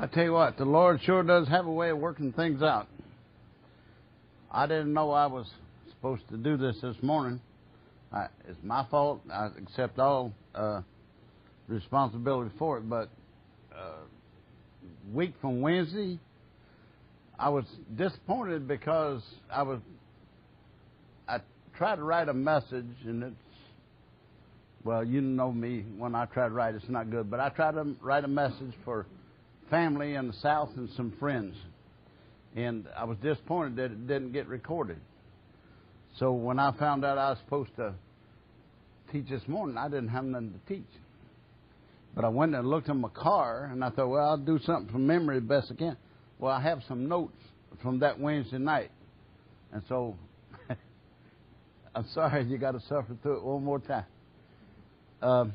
I tell you what, the Lord sure does have a way of working things out. I didn't know I was supposed to do this this morning. I, it's my fault. I accept all uh, responsibility for it. But uh, week from Wednesday, I was disappointed because I was I tried to write a message and it's well, you know me when I try to write, it's not good. But I tried to write a message for family in the South and some friends. And I was disappointed that it didn't get recorded. So when I found out I was supposed to teach this morning, I didn't have nothing to teach. But I went and looked in my car, and I thought, well, I'll do something from memory the best I can. Well, I have some notes from that Wednesday night. And so I'm sorry you got to suffer through it one more time. Um,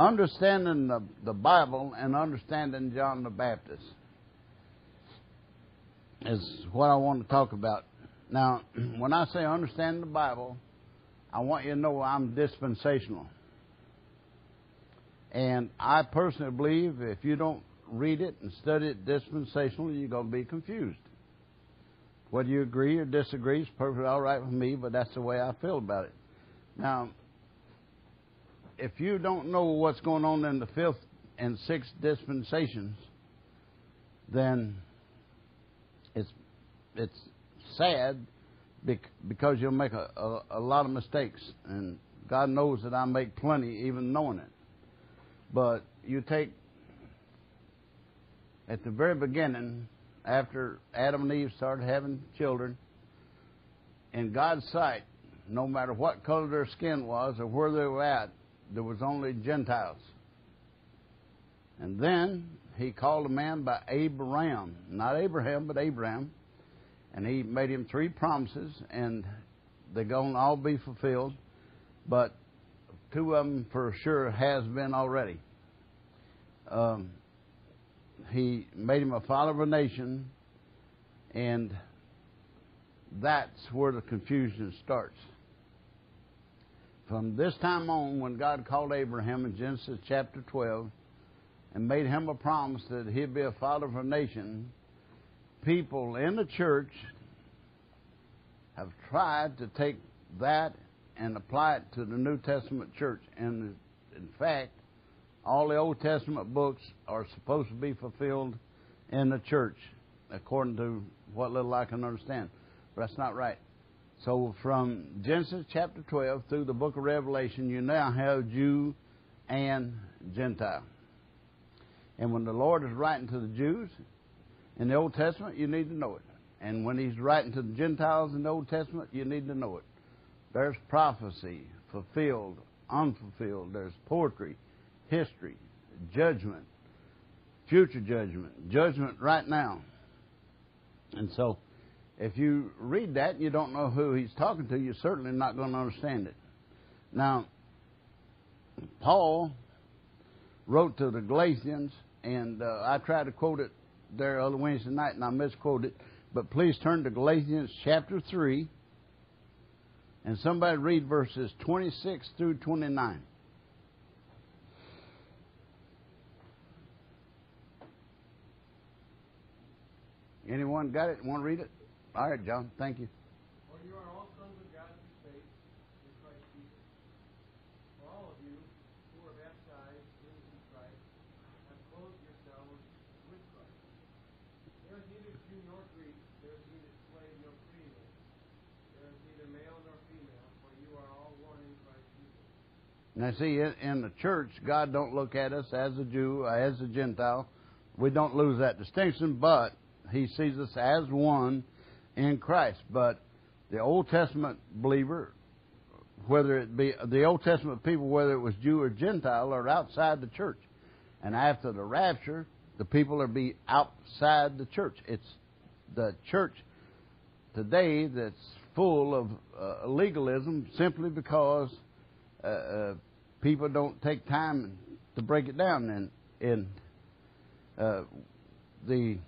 understanding the, the Bible and understanding John the Baptist is what I want to talk about. Now, when I say understand the Bible, I want you to know I'm dispensational. And I personally believe if you don't read it and study it dispensationally, you're going to be confused. Whether you agree or disagree is perfectly all right with me, but that's the way I feel about it. Now, if you don't know what's going on in the fifth and sixth dispensations, then it's it's sad because you'll make a, a, a lot of mistakes, and God knows that I make plenty, even knowing it. But you take at the very beginning, after Adam and Eve started having children, in God's sight, no matter what color their skin was or where they were at, there was only Gentiles. And then he called a man by Abram, not Abraham, but Abram, and he made him three promises, and they're going to all be fulfilled, but two of them for sure has been already. Um, he made him a father of a nation, and that's where the confusion starts. From this time on, when God called Abraham in Genesis chapter 12 and made him a promise that he'd be a father of a nation, people in the church have tried to take that and apply it to the New Testament church. And in fact, all the Old Testament books are supposed to be fulfilled in the church, according to what little I can understand. But that's not right. So from Genesis chapter 12 through the book of Revelation, you now have Jew and Gentile. And when the Lord is writing to the Jews in the Old Testament, you need to know it. And when He's writing to the Gentiles in the Old Testament, you need to know it. There's prophecy, fulfilled, unfulfilled. There's poetry, history, judgment, future judgment, judgment right now. And so, if you read that and you don't know who he's talking to, you're certainly not going to understand it. Now, Paul wrote to the Galatians, and uh, I tried to quote it there other Wednesday night, and I misquoted. It. But please turn to Galatians chapter 3, and somebody read verses 26 through 29. Anyone got it? Want to read it? All right, John. Thank you. For you are all sons of God through faith in Christ Jesus. For all of you who are baptized into Christ have clothed yourselves with Christ. There is neither Jew nor Greek, there is neither slave nor free man. There is neither male nor female, for you are all one in Christ Jesus. Now, see, in the church, God don't look at us as a Jew, as a Gentile. We don't lose that distinction, but He sees us as one in Christ. But the Old Testament believer, whether it be the Old Testament people, whether it was Jew or Gentile, are outside the church. And after the rapture, the people are be outside the church. It's the church today that's full of uh, legalism simply because uh, uh, people don't take time to break it down. And in uh, the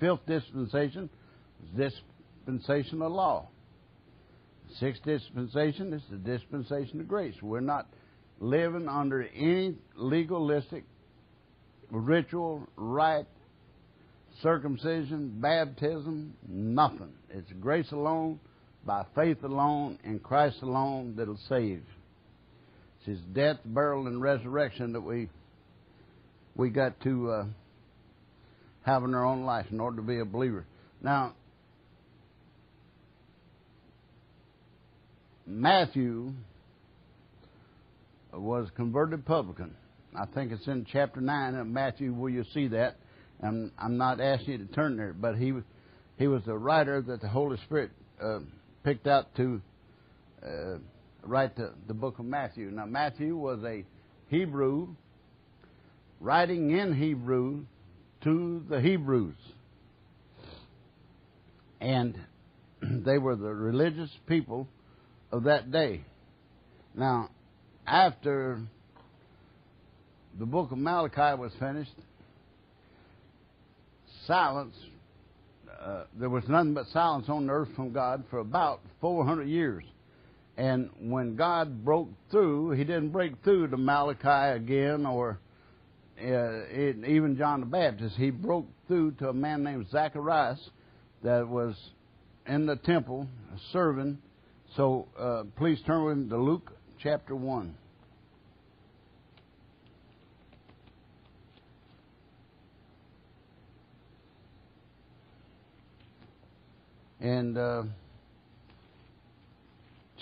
fifth dispensation, dispensation of law. Sixth dispensation is the dispensation of grace. We're not living under any legalistic ritual, rite, circumcision, baptism, nothing. It's grace alone, by faith alone, in Christ alone that'll save. It's His death, burial, and resurrection that we we got to uh, have in our own life in order to be a believer. Now, Matthew was converted publican. I think it's in chapter 9 of Matthew where you see that. And I'm not asking you to turn there, but he, he was the writer that the Holy Spirit uh, picked out to uh, write the, the book of Matthew. Now, Matthew was a Hebrew writing in Hebrew to the Hebrews. And they were the religious people of that day. Now, after the book of Malachi was finished, silence, uh, there was nothing but silence on earth from God for about 400 years. And when God broke through, He didn't break through to Malachi again or uh, it, even John the Baptist. He broke through to a man named Zacharias that was in the temple serving. So uh, please turn with me to Luke chapter 1. And uh,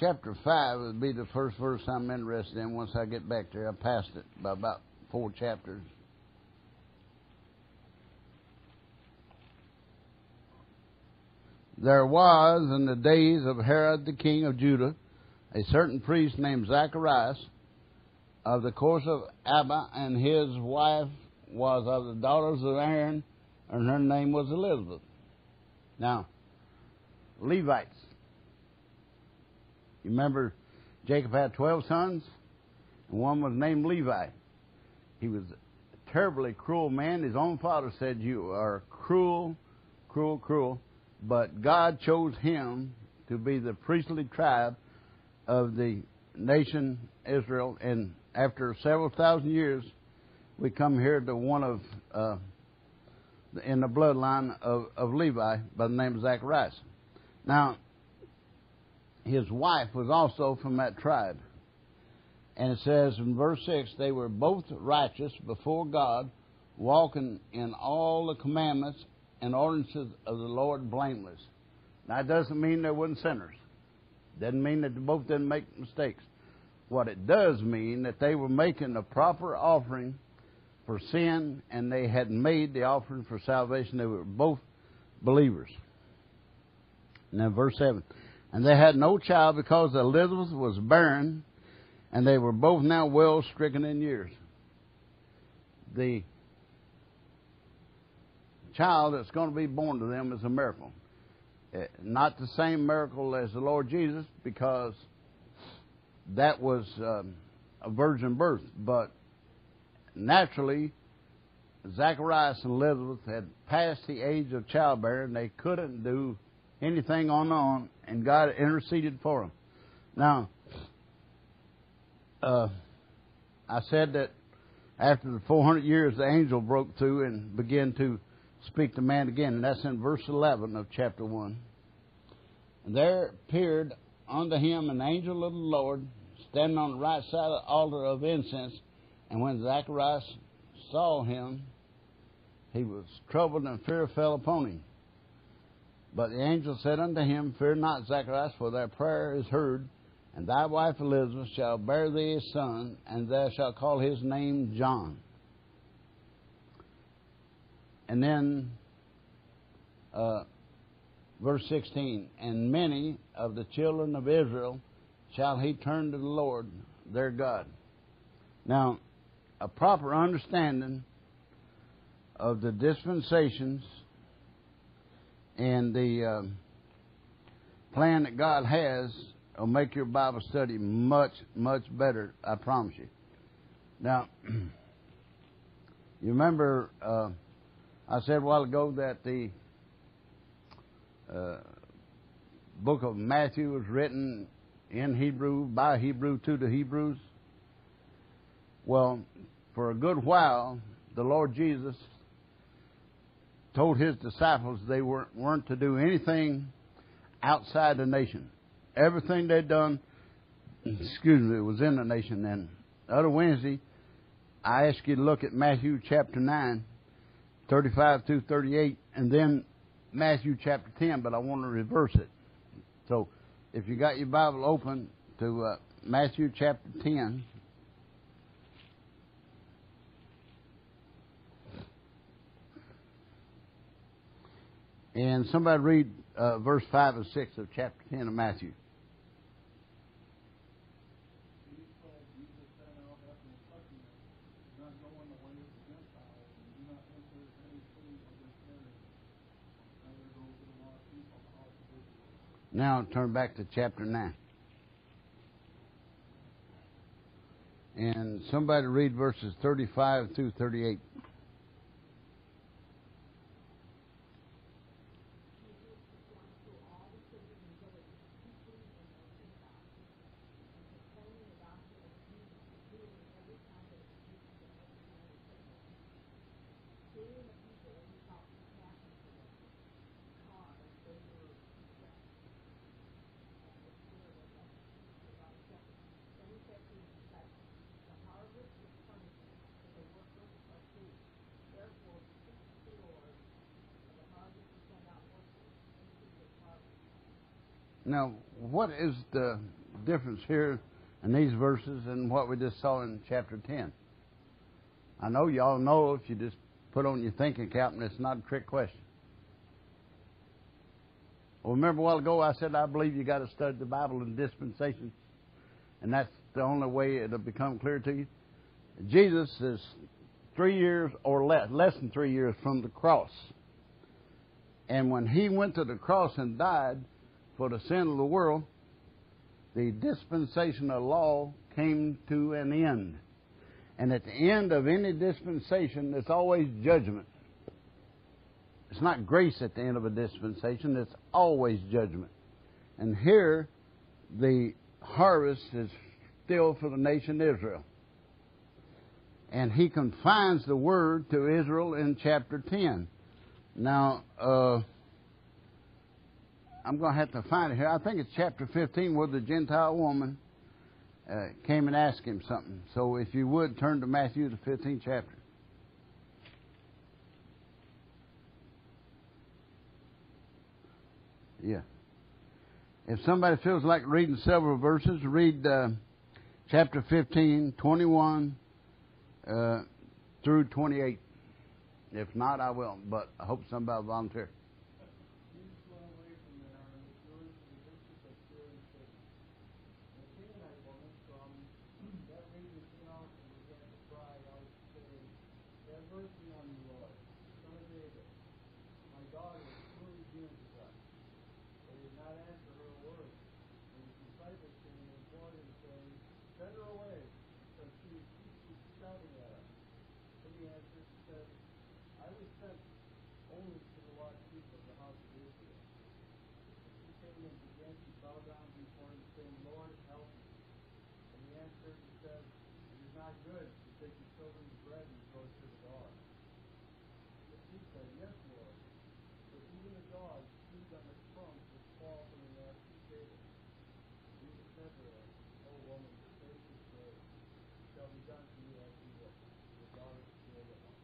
chapter 5 would be the first verse I'm interested in once I get back there. I passed it by about four chapters. There was in the days of Herod the king of Judah a certain priest named Zacharias of the course of Abia, and his wife was of the daughters of Aaron, and her name was Elizabeth. Now, Levites. You remember Jacob had 12 sons, and one was named Levi. He was a terribly cruel man. His own father said, You are cruel, cruel, cruel. But God chose him to be the priestly tribe of the nation Israel. And after several thousand years, we come here to one of, uh, in the bloodline of, of Levi by the name of Zacharias. Now, his wife was also from that tribe. And it says in verse 6 they were both righteous before God, walking in all the commandments and ordinances of the Lord blameless. Now, it doesn't mean they weren't sinners. Doesn't mean that they both didn't make mistakes. What it does mean that they were making the proper offering for sin and they had made the offering for salvation. They were both believers. Now, verse 7. And they had no child because Elizabeth was barren, and they were both now well stricken in years. The child that's going to be born to them is a miracle. Eh, not the same miracle as the Lord Jesus, because that was um, a virgin birth, but naturally, Zacharias and Elizabeth had passed the age of childbearing. They couldn't do anything on their own, and God interceded for them. Now, uh, I said that after the 400 years, the angel broke through and began to speak to man again, and that's in verse 11 of chapter 1. And there appeared unto him an angel of the Lord standing on the right side of the altar of incense. And when Zacharias saw him, he was troubled and fear fell upon him. But the angel said unto him, Fear not, Zacharias, for thy prayer is heard, and thy wife Elizabeth shall bear thee a son, and thou shalt call his name John. And then, uh, verse 16, and many of the children of Israel shall he turn to the Lord their God. Now, a proper understanding of the dispensations and the um, plan that God has will make your Bible study much, much better, I promise you. Now, you remember uh, I said a while ago that the uh, book of Matthew was written in Hebrew, by Hebrew, to the Hebrews. Well, for a good while, the Lord Jesus told his disciples they weren't, weren't to do anything outside the nation. Everything they'd done, excuse me, was in the nation. And the other Wednesday, I asked you to look at Matthew chapter 9, 35 through 38, and then Matthew chapter 10, but I want to reverse it. So if you got your Bible open to uh, Matthew chapter 10, and somebody read uh, verse 5 and 6 of chapter 10 of Matthew. These twelve Jesus sent out after instructing them, Do not go in the way of the Gentiles, and do not enter any city of the Samaritans, neither go to the lost sheep of the house of Israel. Now turn back to chapter 9. And somebody read verses 35 through 38. Now, what is the difference here in these verses and what we just saw in chapter 10? I know y'all know if you just put on your thinking cap and it's not a trick question. Well, remember a while ago I said I believe you got to study the Bible in dispensations, and that's the only way it'll become clear to you. Jesus is three years or less, less than three years from the cross. And when he went to the cross and died for the sin of the world, the dispensation of law came to an end. And at the end of any dispensation, there's always judgment. It's not grace at the end of a dispensation, it's always judgment. And here, the harvest is still for the nation Israel. And he confines the word to Israel in chapter 10. Now, uh, I'm going to have to find it here. I think it's chapter 15 where the Gentile woman uh, came and asked him something. So if you would, turn to Matthew, the 15th chapter. Yeah. If somebody feels like reading several verses, read uh, chapter 15, 21 uh, through 28. If not, I will, but I hope somebody will volunteer. Jesus went away from there and returned to the district of Tyre and Sidon. The Canaanite woman from that region came out and began to cry out, saying, Have mercy on me, Lord, son of David. My daughter is truly demon possessed. But he did not answer her a word. And his disciples came and implored him, saying, Send her away, because she keeps shouting at us. But he answered and said, I was sent only to the lost sheep of the house of Israel. He came and began to bow down before him, saying, Lord, help me. And he answered and said, It is not good to take the children's bread and throw it to the dogs. But he said, Yes, Lord. But even the dogs feed on the crumbs which fall from the master's table. Jesus said to her, O woman, your faith is great. Shall be done to you as you wish. Your daughter is healed at once.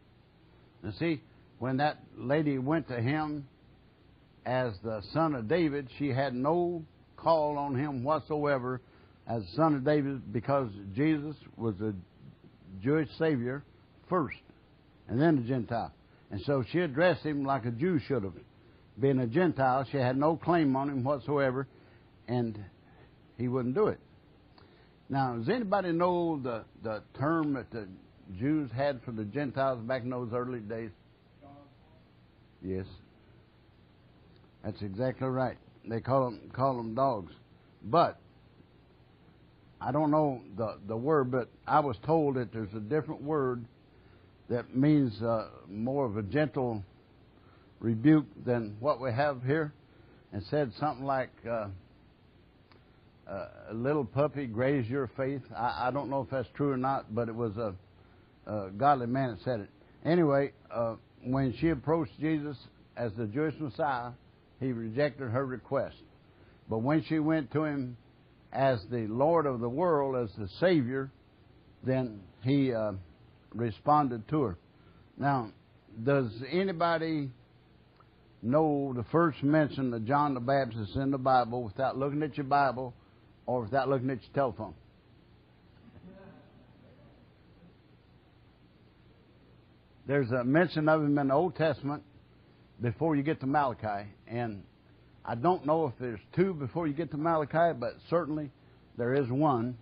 Now, see, when that lady went to him as the son of David, she had no call on him whatsoever as son of David because Jesus was a Jewish Savior first and then a Gentile. And so she addressed him like a Jew should have. Being a Gentile, she had no claim on him whatsoever, and he wouldn't do it. Now, does anybody know the, the term that the Jews had for the Gentiles back in those early days? Yes. That's exactly right. They call them call them dogs, but I don't know the the word. But I was told that there's a different word that means uh, more of a gentle rebuke than what we have here, and said something like. Uh, uh, a little puppy graze your faith. I, I don't know if that's true or not, but it was a, a godly man that said it. Anyway, uh, when she approached Jesus as the Jewish Messiah, he rejected her request. But when she went to him as the Lord of the world, as the Savior, then he uh, responded to her. Now, does anybody know the first mention of John the Baptist in the Bible without looking at your Bible or without looking at your telephone? There's a mention of him in the Old Testament before you get to Malachi, and I don't know if there's two before you get to Malachi, but certainly there is one,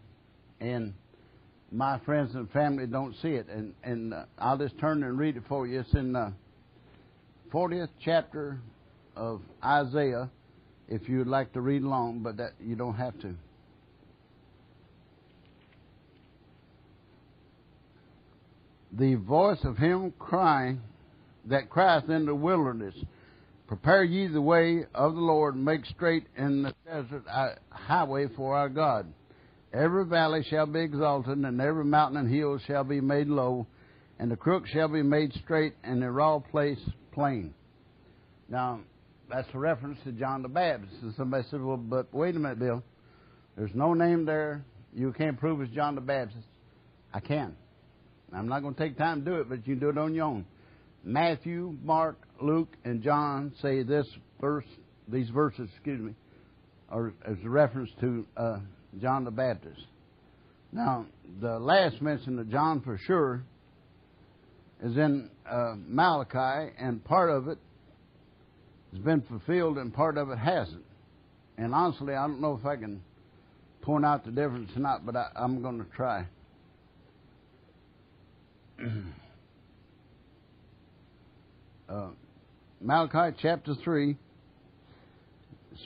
and my friends and family don't see it. And, and uh, I'll just turn and read it for you. It's in the 40th chapter of Isaiah, if you'd like to read along, but that you don't have to. The voice of him crying that crieth in the wilderness, Prepare ye the way of the Lord, make straight in the desert a highway for our God. Every valley shall be exalted, and every mountain and hill shall be made low, and the crook shall be made straight, and the raw place plain. Now, that's a reference to John the Baptist. And somebody said, Well, but wait a minute, Bill. There's no name there. You can't prove it's John the Baptist. I can. I'm not going to take time to do it, but you can do it on your own. Matthew, Mark, Luke, and John say this verse, these verses, excuse me, are as a reference to uh, John the Baptist. Now, the last mention of John for sure is in uh, Malachi, and part of it has been fulfilled and part of it hasn't. And honestly, I don't know if I can point out the difference or not, but I, I'm going to try. uh, Malachi chapter 3,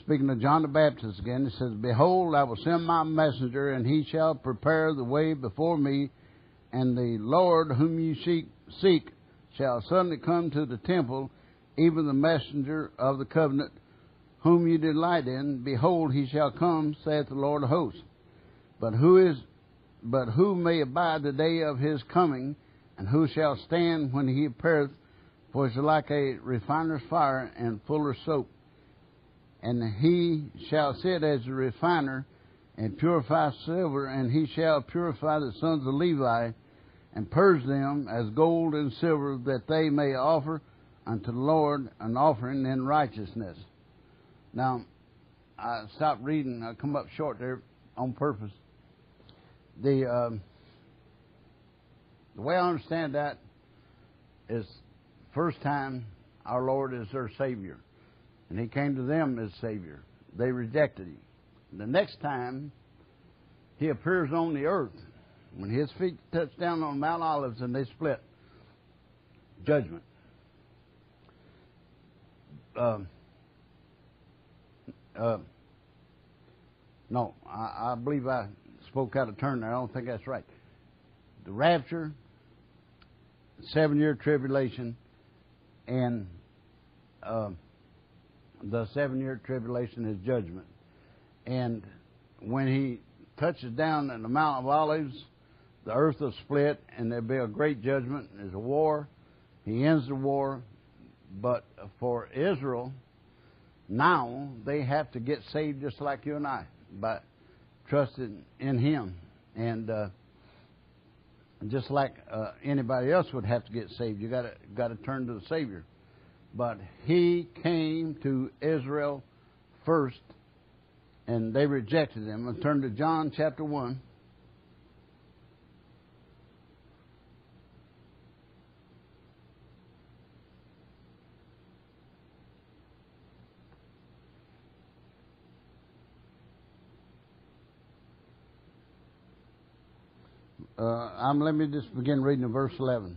speaking of John the Baptist again, it says, Behold, I will send my messenger, and he shall prepare the way before me, and the Lord whom you seek, seek shall suddenly come to the temple, even the messenger of the covenant, whom you delight in. Behold, he shall come, saith the Lord of hosts. But who is, but who may abide the day of his coming, and who shall stand when he appeareth? For it's like a refiner's fire and fuller's soap. And he shall sit as a refiner and purify silver, and he shall purify the sons of Levi and purge them as gold and silver, that they may offer unto the Lord an offering in righteousness. Now, I stopped reading. I come up short there on purpose. The um, the way I understand that is first time our Lord is their Savior. And He came to them as Savior. They rejected Him. The next time He appears on the earth, when His feet touch down on Mount Olives and they split, judgment. Uh, uh, no, I, I believe I spoke out of turn there. I don't think that's right. The rapture, seven year tribulation, and uh, the seven year tribulation is judgment. And when he touches down in the Mount of Olives, the earth will split and there'll be a great judgment. There's a war. He ends the war. But for Israel, now they have to get saved just like you and I by trusting in Him. And uh, just like uh, anybody else would have to get saved, you got to got to turn to the Savior. But He came to Israel first, and they rejected Him. And turn to John chapter one. Uh, let me just begin reading in verse 11.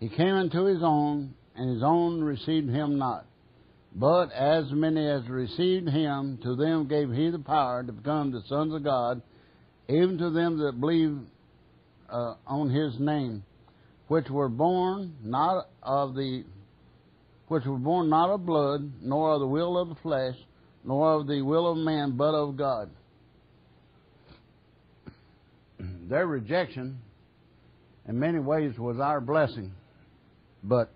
He came into his own, and his own received him not. But as many as received him, to them gave he the power to become the sons of God, even to them that believe uh, on his name, which were born not of the which were born not of blood, nor of the will of the flesh, nor of the will of man, but of God their rejection in many ways was our blessing But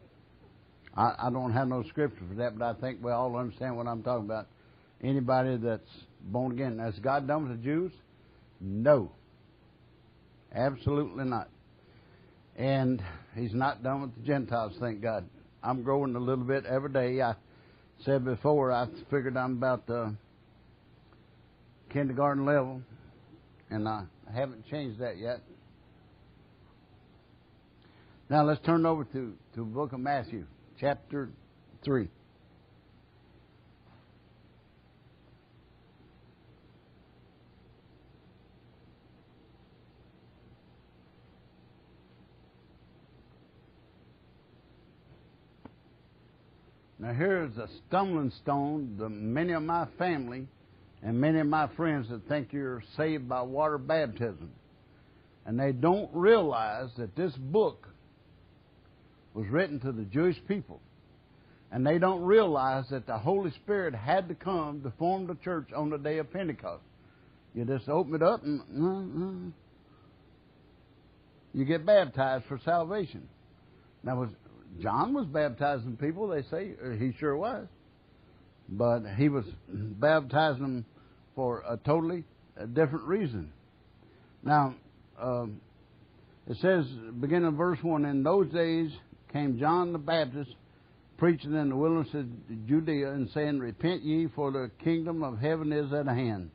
I, I don't have no scripture for that, but I think we all understand what I'm talking about. Anybody that's born again. Has God done with the Jews? No. Absolutely not. And He's not done with the Gentiles, thank God. I'm growing a little bit every day. I said before, I figured I'm about the kindergarten level, and I haven't changed that yet. Now let's turn over to, to the book of Matthew, chapter 3. Now here's a stumbling stone to many of my family and many of my friends that think you're saved by water baptism. And they don't realize that this book was written to the Jewish people. And they don't realize that the Holy Spirit had to come to form the church on the day of Pentecost. You just open it up and uh, you get baptized for salvation. Now, was John was baptizing people? They say he sure was, but he was baptizing them for a totally different reason. Now, um, it says, beginning in verse one, in those days came John the Baptist preaching in the wilderness of Judea and saying, Repent ye, for the kingdom of heaven is at hand.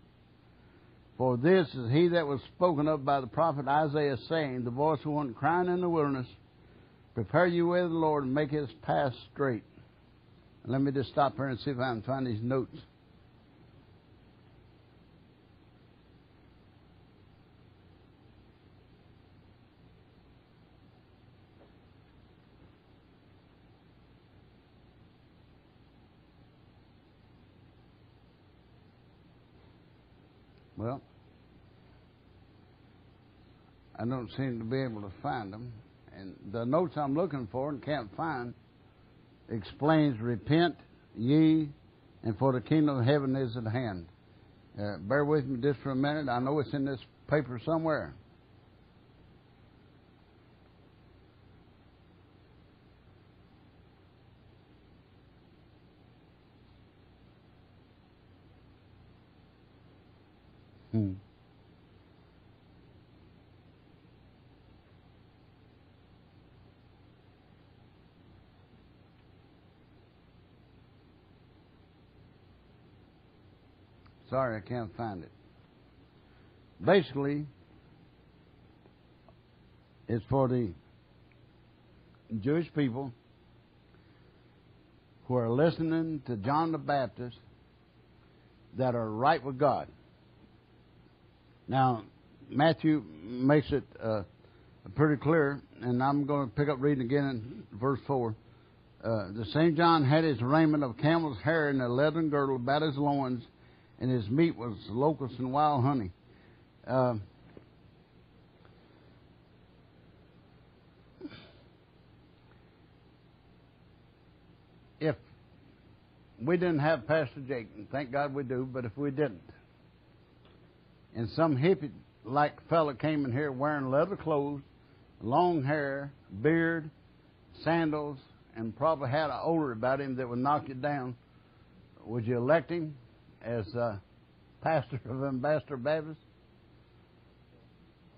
For this is he that was spoken of by the prophet Isaiah, saying, The voice of one crying in the wilderness, Prepare you way of the Lord and make his path straight. Let me just stop here and see if I can find these notes. Well, I don't seem to be able to find them. And the notes I'm looking for and can't find explains repent ye and for the kingdom of heaven is at hand. Uh, bear with me just for a minute. I know it's in this paper somewhere. Hmm. Sorry, I can't find it. Basically, it's for the Jewish people who are listening to John the Baptist that are right with God. Now, Matthew makes it uh, pretty clear, and I'm going to pick up reading again in verse 4. Uh, the same John had his raiment of camel's hair and a leathern girdle about his loins, and his meat was locusts and wild honey. Uh, if we didn't have Pastor Jake, and thank God we do, but if we didn't, and some hippie like fella came in here wearing leather clothes, long hair, beard, sandals, and probably had an odor about him that would knock you down, would you elect him as uh, pastor of Ambassador Baptist?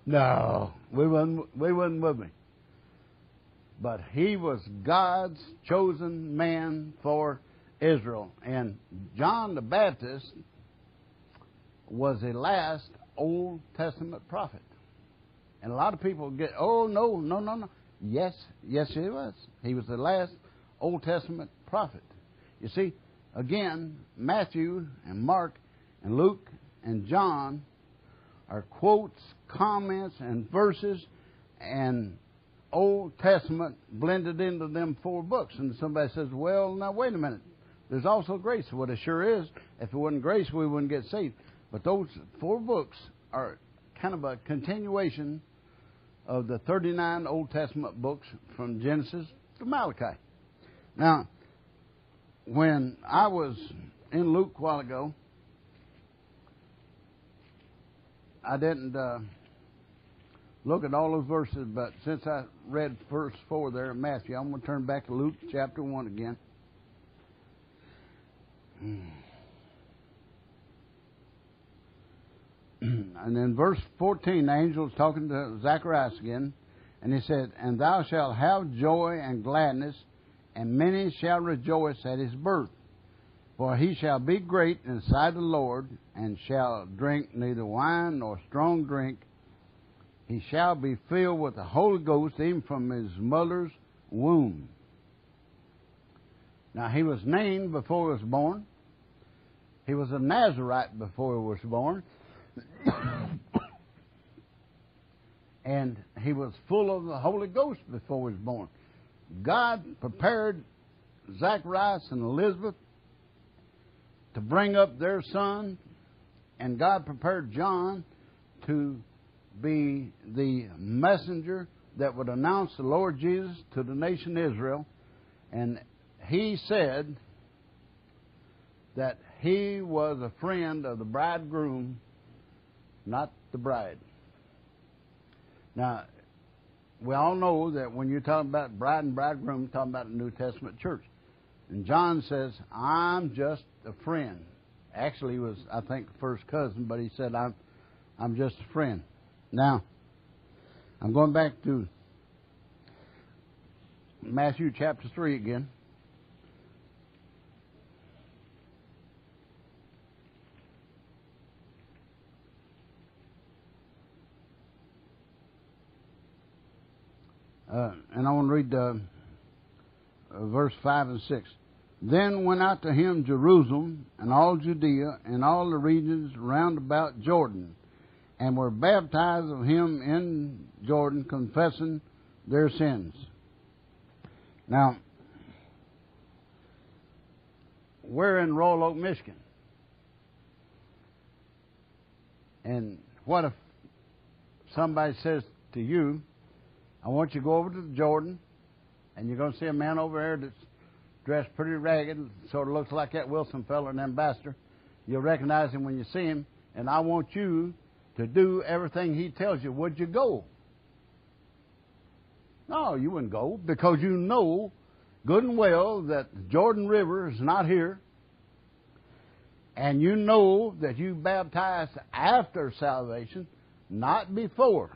No, we wouldn't. We wouldn't with me. But he was God's chosen man for Israel, and John the Baptist was the last Old Testament prophet. And a lot of people get, oh, no, no, no, no. Yes, yes, he was. He was the last Old Testament prophet. You see, again, Matthew and Mark and Luke and John are quotes, comments, and verses and Old Testament blended into them four books. And somebody says, well, now wait a minute. There's also grace. What it sure is. If it wasn't grace, we wouldn't get saved. But those four books are kind of a continuation of the 39 Old Testament books from Genesis to Malachi. Now, when I was in Luke a while ago, I didn't uh, look at all those verses, but since I read verse 4 there in Matthew, I'm going to turn back to Luke chapter 1 again. and then verse 14, the angel is talking to Zacharias again, and he said, And thou shalt have joy and gladness, and many shall rejoice at his birth. For he shall be great in the sight of the Lord, and shall drink neither wine nor strong drink. He shall be filled with the Holy Ghost even from his mother's womb. Now, he was named before he was born. He was a Nazarite before he was born. and he was full of the Holy Ghost before he was born. God prepared Zacharias and Elizabeth to bring up their son, and God prepared John to be the messenger that would announce the Lord Jesus to the nation Israel. And he said that he was a friend of the bridegroom, not the bride. Now, we all know that when you're talking about bride and bridegroom, you're talking about the New Testament church. And John says, I'm just a friend. Actually, he was, I think, first cousin, but he said, I'm, I'm just a friend. Now, I'm going back to Matthew chapter 3 again. Uh, and I want to read uh, uh, verse 5 and 6. Then went out to him Jerusalem and all Judea and all the regions round about Jordan, and were baptized of him in Jordan, confessing their sins. Now, we're in Royal Oak, Michigan. And what if somebody says to you, I want you to go over to the Jordan, and you're going to see a man over there that's dressed pretty ragged, sort of looks like that Wilson fellow, an ambassador. You'll recognize him when you see him, and I want you to do everything he tells you. Would you go? No, you wouldn't go because you know good and well that the Jordan River is not here, and you know that you baptized after salvation, not before.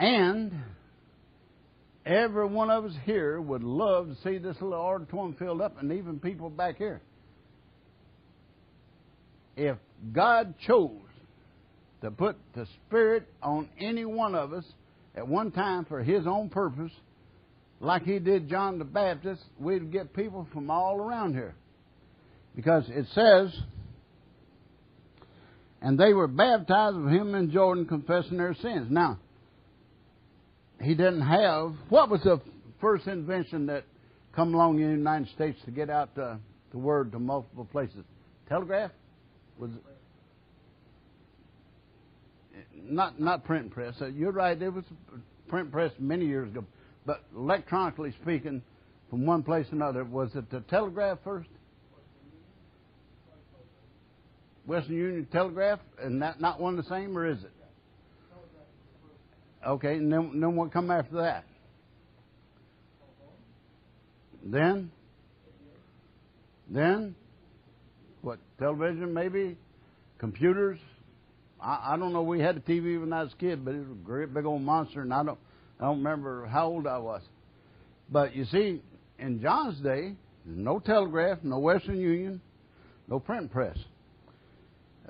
And every one of us here would love to see this little auditorium filled up, and even people back here. If God chose to put the Spirit on any one of us at one time for His own purpose, like He did John the Baptist, we'd get people from all around here. Because it says, and they were baptized of Him in Jordan, confessing their sins. Now, he didn't have what was the first invention that come along in the United States to get out the, the word to multiple places? Telegraph was not not print press. Uh, you're right. There was print press many years ago, but electronically speaking, from one place to another, was it the telegraph first? Western Union Telegraph, and that not one the same, or is it? Okay, and then, then what come after that? Then? Then? What, television maybe? Computers? I, I don't know. We had a TV when I was a kid, but it was a great big old monster, and I don't, I don't remember how old I was. But you see, in John's day, no telegraph, no Western Union, no print press,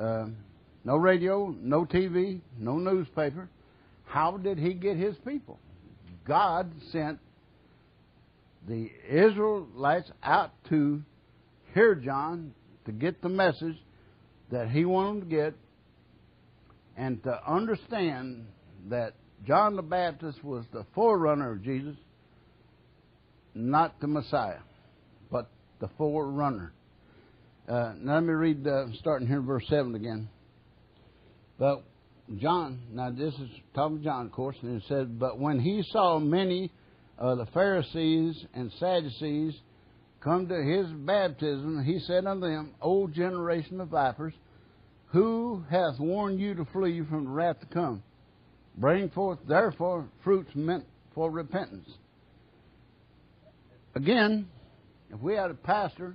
uh, no radio, no TV, no newspaper. How did he get his people? God sent the Israelites out to hear John, to get the message that he wanted them to get, and to understand that John the Baptist was the forerunner of Jesus, not the Messiah, but the forerunner. Uh, now let me read, uh, starting here verse 7 again. But John, now this is talking John, of course, and it said, But when he saw many of the Pharisees and Sadducees come to his baptism, he said unto them, O generation of vipers, Who hath warned you to flee from the wrath to come? Bring forth therefore fruits meant for repentance. Again, if we had a pastor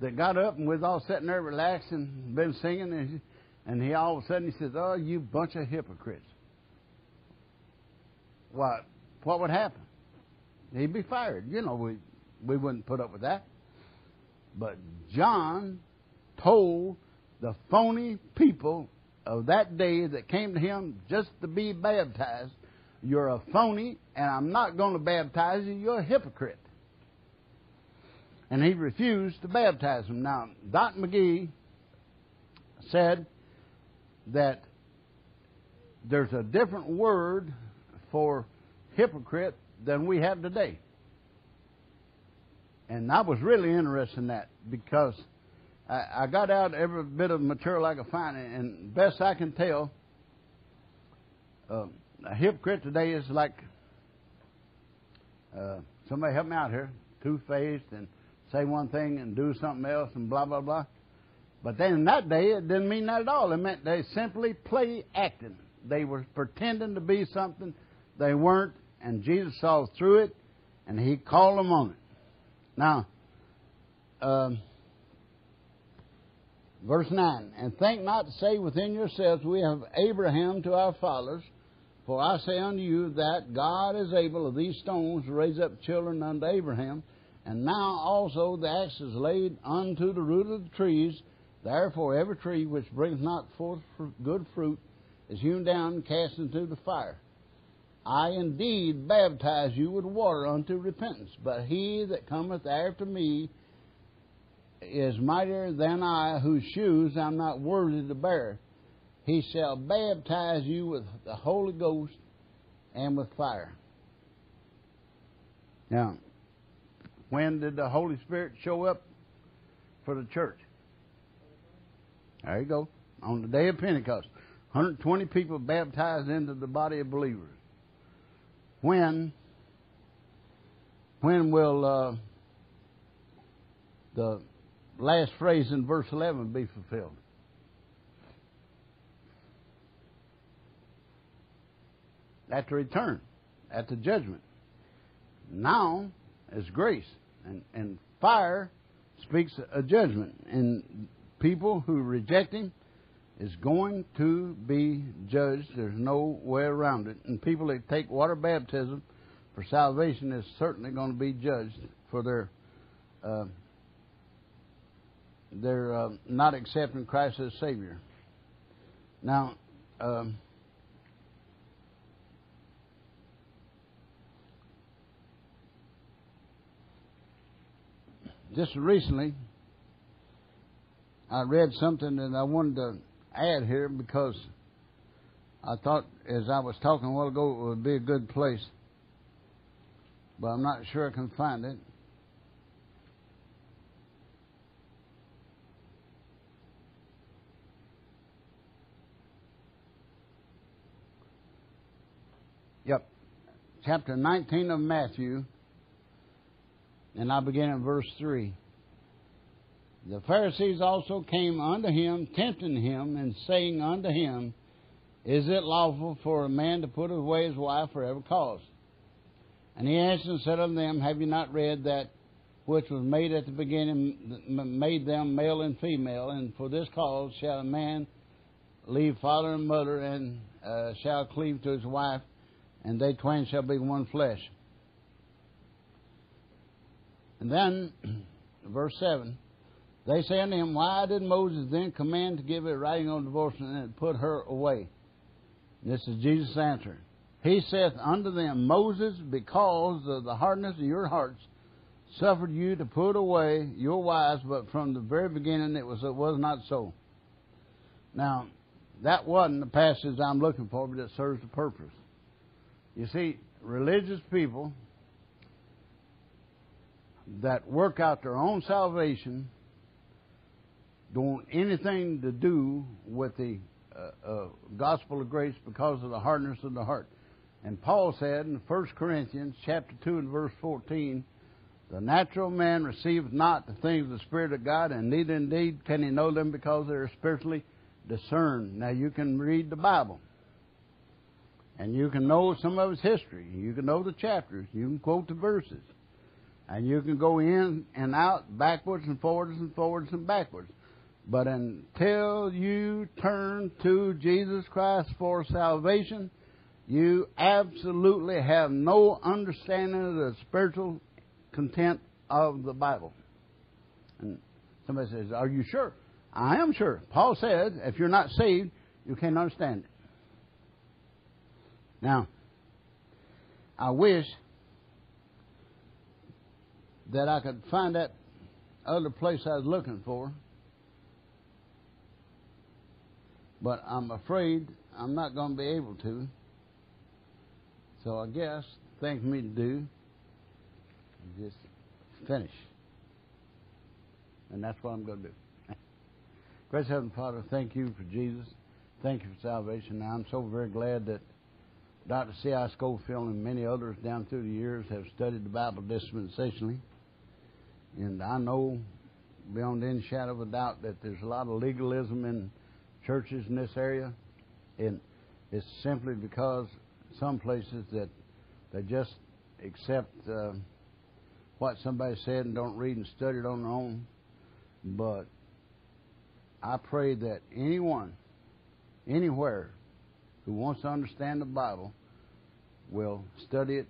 that got up and was all sitting there relaxing, been singing, and, and he all of a sudden he says, "Oh, you bunch of hypocrites," what what would happen? He'd be fired. You know, we we wouldn't put up with that. But John told the phony people of that day that came to him just to be baptized, You're a phony, and I'm not going to baptize you. You're a hypocrite. And he refused to baptize them. Now, Dr. McGee said that there's a different word for hypocrite than we have today. And I was really interested in that because I, I got out every bit of material I could find, and best I can tell, uh, a hypocrite today is like uh, somebody help me out here, two faced and say one thing and do something else and blah blah blah. But then in that day, it didn't mean that at all. It meant they simply play acting. They were pretending to be something they weren't, and Jesus saw through it, and He called them on it. Now, um, verse 9 And think not to say within yourselves, We have Abraham to our fathers. For I say unto you that God is able of these stones to raise up children unto Abraham. And now also the axe is laid unto the root of the trees. Therefore every tree which bringeth not forth good fruit is hewn down and cast into the fire. I indeed baptize you with water unto repentance, but he that cometh after me is mightier than I, whose shoes I'm not worthy to bear. He shall baptize you with the Holy Ghost and with fire. Now, when did the Holy Spirit show up for the church? There you go. On the day of Pentecost. 120 people baptized into the body of believers when when will uh, the last phrase in verse 11 be fulfilled? At the return, at the judgment. Now is grace, and, and fire speaks a judgment. And people who reject Him is going to be judged. There's no way around it. And people that take water baptism for salvation is certainly going to be judged for their uh, their uh, not accepting Christ as Savior. Now, um, just recently, I read something that I wanted to add here because I thought as I was talking a while ago it would be a good place, but I'm not sure I can find it. Yep. Chapter 19 of Matthew, and I begin at verse 3. The Pharisees also came unto him, tempting him, and saying unto him, Is it lawful for a man to put away his wife for every cause? And he answered and said unto them, Have you not read that which was made at the beginning, made them male and female, and for this cause shall a man leave father and mother, and uh, shall cleave to his wife, and they twain shall be one flesh. And then, verse 7 they say unto him, Why did Moses then command to give a writing on divorce and put her away? This is Jesus' answer. He saith unto them, Moses, because of the hardness of your hearts, suffered you to put away your wives, but from the very beginning it was it was not so. Now, that wasn't the passage I'm looking for, but it serves the purpose. You see, religious people that work out their own salvation don't want anything to do with the uh, uh, gospel of grace because of the hardness of the heart. And Paul said in 1 Corinthians chapter 2 and verse 14, The natural man receives not the things of the Spirit of God, and neither indeed can he know them because they are spiritually discerned. Now you can read the Bible. And you can know some of its history. You can know the chapters. You can quote the verses. And you can go in and out, backwards and forwards and forwards and backwards. But until you turn to Jesus Christ for salvation, you absolutely have no understanding of the spiritual content of the Bible. And somebody says, Are you sure? I am sure. Paul said, if you're not saved, you can't understand it. Now, I wish that I could find that other place I was looking for, but I'm afraid I'm not going to be able to. So I guess the thing for me to do is just finish. And that's what I'm going to do. Gracious Heavenly Father, thank you for Jesus. Thank you for salvation. Now, I'm so very glad that Dr. C.I. Scofield and many others down through the years have studied the Bible dispensationally. And I know beyond any shadow of a doubt that there's a lot of legalism in churches in this area. And it's simply because some places that they just accept uh, what somebody said and don't read and study it on their own. But I pray that anyone, anywhere, who wants to understand the Bible will study it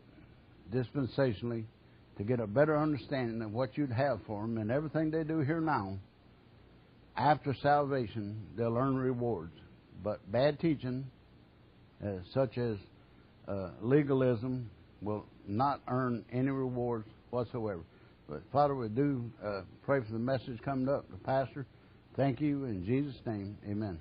dispensationally to get a better understanding of what you'd have for them and everything they do here now. After salvation, they'll earn rewards. But bad teaching, uh, such as uh, legalism, will not earn any rewards whatsoever. But Father, we do uh, pray for the message coming up. The pastor, thank you in Jesus' name. Amen.